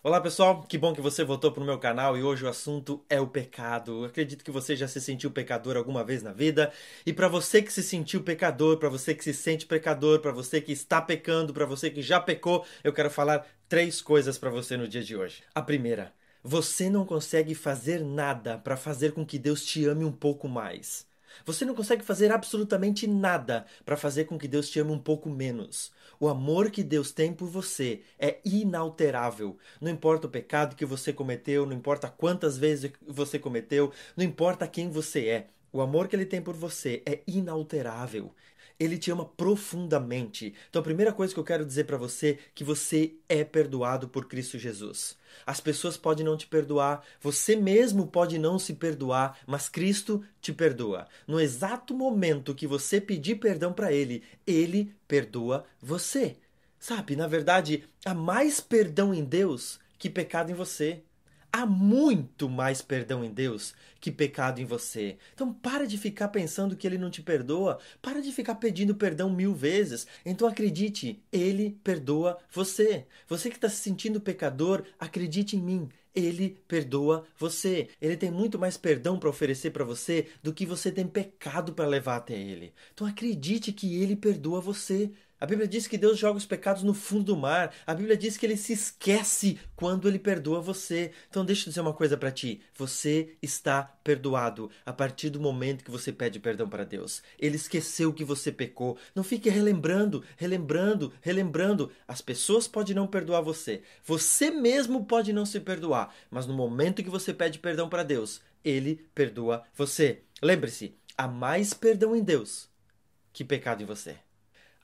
Olá pessoal, que bom que você voltou para o meu canal e hoje o assunto é o pecado. Eu acredito que você já se sentiu pecador alguma vez na vida e para você que se sentiu pecador, para você que se sente pecador, para você que está pecando, para você que já pecou, eu quero falar três coisas para você no dia de hoje. A primeira, você não consegue fazer nada para fazer com que Deus te ame um pouco mais. Você não consegue fazer absolutamente nada para fazer com que Deus te ame um pouco menos. O amor que Deus tem por você é inalterável. Não importa o pecado que você cometeu, não importa quantas vezes você cometeu, não importa quem você é. O amor que ele tem por você é inalterável. Ele te ama profundamente. Então, a primeira coisa que eu quero dizer para você é que você é perdoado por Cristo Jesus. As pessoas podem não te perdoar, você mesmo pode não se perdoar, mas Cristo te perdoa. No exato momento que você pedir perdão para Ele, Ele perdoa você. Sabe, na verdade, há mais perdão em Deus que pecado em você. Há muito mais perdão em Deus que pecado em você. Então para de ficar pensando que Ele não te perdoa. Para de ficar pedindo perdão mil vezes. Então acredite, Ele perdoa você. Você que está se sentindo pecador, acredite em mim. Ele perdoa você. Ele tem muito mais perdão para oferecer para você do que você tem pecado para levar até Ele. Então acredite que Ele perdoa você. A Bíblia diz que Deus joga os pecados no fundo do mar. A Bíblia diz que ele se esquece quando ele perdoa você. Então deixa eu dizer uma coisa para ti. Você está perdoado a partir do momento que você pede perdão para Deus. Ele esqueceu que você pecou. Não fique relembrando, relembrando, relembrando. As pessoas podem não perdoar você. Você mesmo pode não se perdoar, mas no momento que você pede perdão para Deus, ele perdoa você. Lembre-se, há mais perdão em Deus que pecado em você.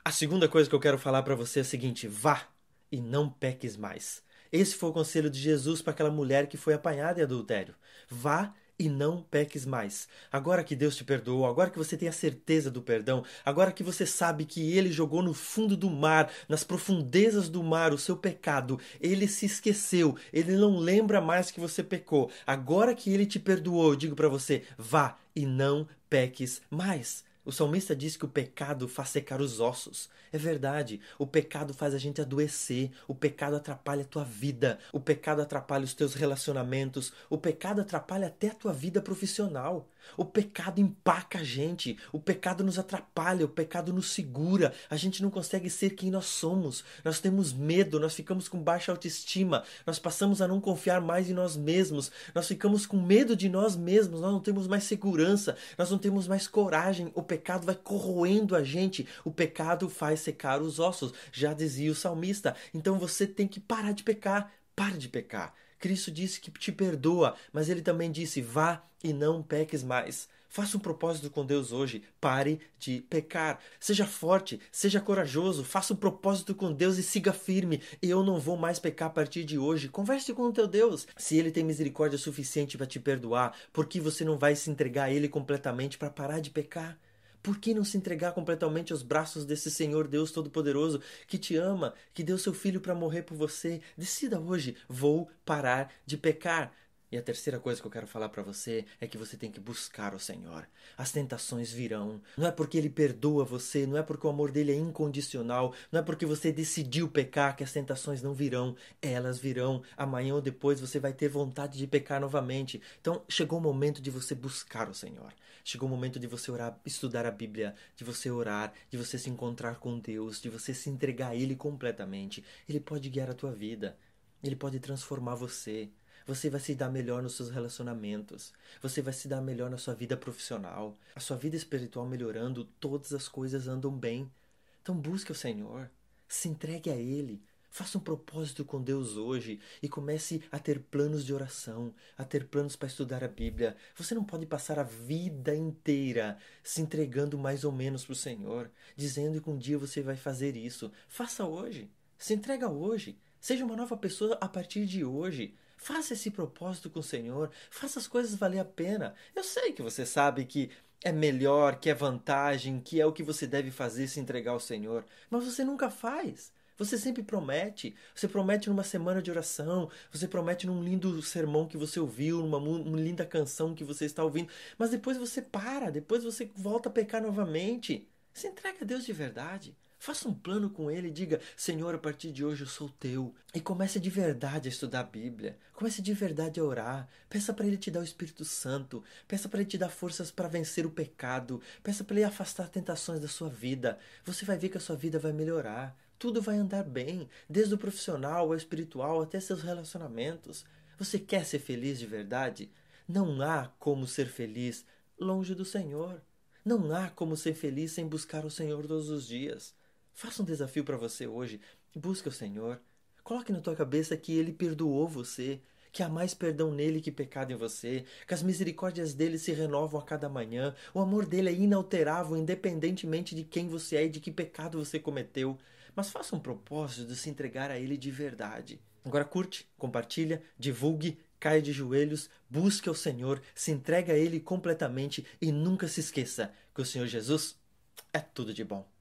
A segunda coisa que eu quero falar para você é o seguinte: vá e não peques mais. Esse foi o conselho de Jesus para aquela mulher que foi apanhada em adultério. Vá e não peques mais. Agora que Deus te perdoou, agora que você tem a certeza do perdão, agora que você sabe que Ele jogou no fundo do mar, nas profundezas do mar, o seu pecado, Ele se esqueceu, Ele não lembra mais que você pecou. Agora que Ele te perdoou, eu digo para você: vá e não peques mais. O salmista diz que o pecado faz secar os ossos. É verdade, o pecado faz a gente adoecer, o pecado atrapalha a tua vida, o pecado atrapalha os teus relacionamentos, o pecado atrapalha até a tua vida profissional. O pecado empaca a gente, o pecado nos atrapalha, o pecado nos segura, a gente não consegue ser quem nós somos, nós temos medo, nós ficamos com baixa autoestima, nós passamos a não confiar mais em nós mesmos, nós ficamos com medo de nós mesmos, nós não temos mais segurança, nós não temos mais coragem, o pecado vai corroendo a gente, o pecado faz secar os ossos, já dizia o salmista. Então você tem que parar de pecar, pare de pecar. Cristo disse que te perdoa, mas ele também disse: vá e não peques mais. Faça um propósito com Deus hoje. Pare de pecar. Seja forte, seja corajoso. Faça um propósito com Deus e siga firme. Eu não vou mais pecar a partir de hoje. Converse com o teu Deus. Se ele tem misericórdia suficiente para te perdoar, por que você não vai se entregar a ele completamente para parar de pecar? Por que não se entregar completamente aos braços desse Senhor Deus Todo-Poderoso que te ama, que deu seu filho para morrer por você? Decida hoje: vou parar de pecar. E a terceira coisa que eu quero falar para você é que você tem que buscar o Senhor. As tentações virão. Não é porque ele perdoa você, não é porque o amor dele é incondicional, não é porque você decidiu pecar que as tentações não virão. Elas virão. Amanhã ou depois você vai ter vontade de pecar novamente. Então, chegou o momento de você buscar o Senhor. Chegou o momento de você orar, estudar a Bíblia, de você orar, de você se encontrar com Deus, de você se entregar a ele completamente. Ele pode guiar a tua vida. Ele pode transformar você. Você vai se dar melhor nos seus relacionamentos. Você vai se dar melhor na sua vida profissional. A sua vida espiritual melhorando, todas as coisas andam bem. Então busque o Senhor. Se entregue a Ele. Faça um propósito com Deus hoje e comece a ter planos de oração, a ter planos para estudar a Bíblia. Você não pode passar a vida inteira se entregando mais ou menos para o Senhor, dizendo que um dia você vai fazer isso. Faça hoje. Se entrega hoje. Seja uma nova pessoa a partir de hoje. Faça esse propósito com o Senhor, faça as coisas valer a pena. Eu sei que você sabe que é melhor, que é vantagem, que é o que você deve fazer se entregar ao Senhor, mas você nunca faz. Você sempre promete. Você promete numa semana de oração, você promete num lindo sermão que você ouviu, numa, linda canção que você está ouvindo, mas depois você para, depois você volta a pecar novamente. Se entrega a Deus de verdade. Faça um plano com ele e diga: Senhor, a partir de hoje eu sou teu. E comece de verdade a estudar a Bíblia. Comece de verdade a orar. Peça para ele te dar o Espírito Santo. Peça para ele te dar forças para vencer o pecado. Peça para ele afastar tentações da sua vida. Você vai ver que a sua vida vai melhorar. Tudo vai andar bem, desde o profissional ao espiritual até seus relacionamentos. Você quer ser feliz de verdade? Não há como ser feliz longe do Senhor. Não há como ser feliz sem buscar o Senhor todos os dias. Faça um desafio para você hoje. Busque o Senhor. Coloque na tua cabeça que Ele perdoou você, que há mais perdão nele que pecado em você, que as misericórdias dele se renovam a cada manhã, o amor dele é inalterável, independentemente de quem você é e de que pecado você cometeu. Mas faça um propósito de se entregar a ele de verdade. Agora curte, compartilha, divulgue, caia de joelhos, busque o Senhor, se entregue a Ele completamente e nunca se esqueça que o Senhor Jesus é tudo de bom.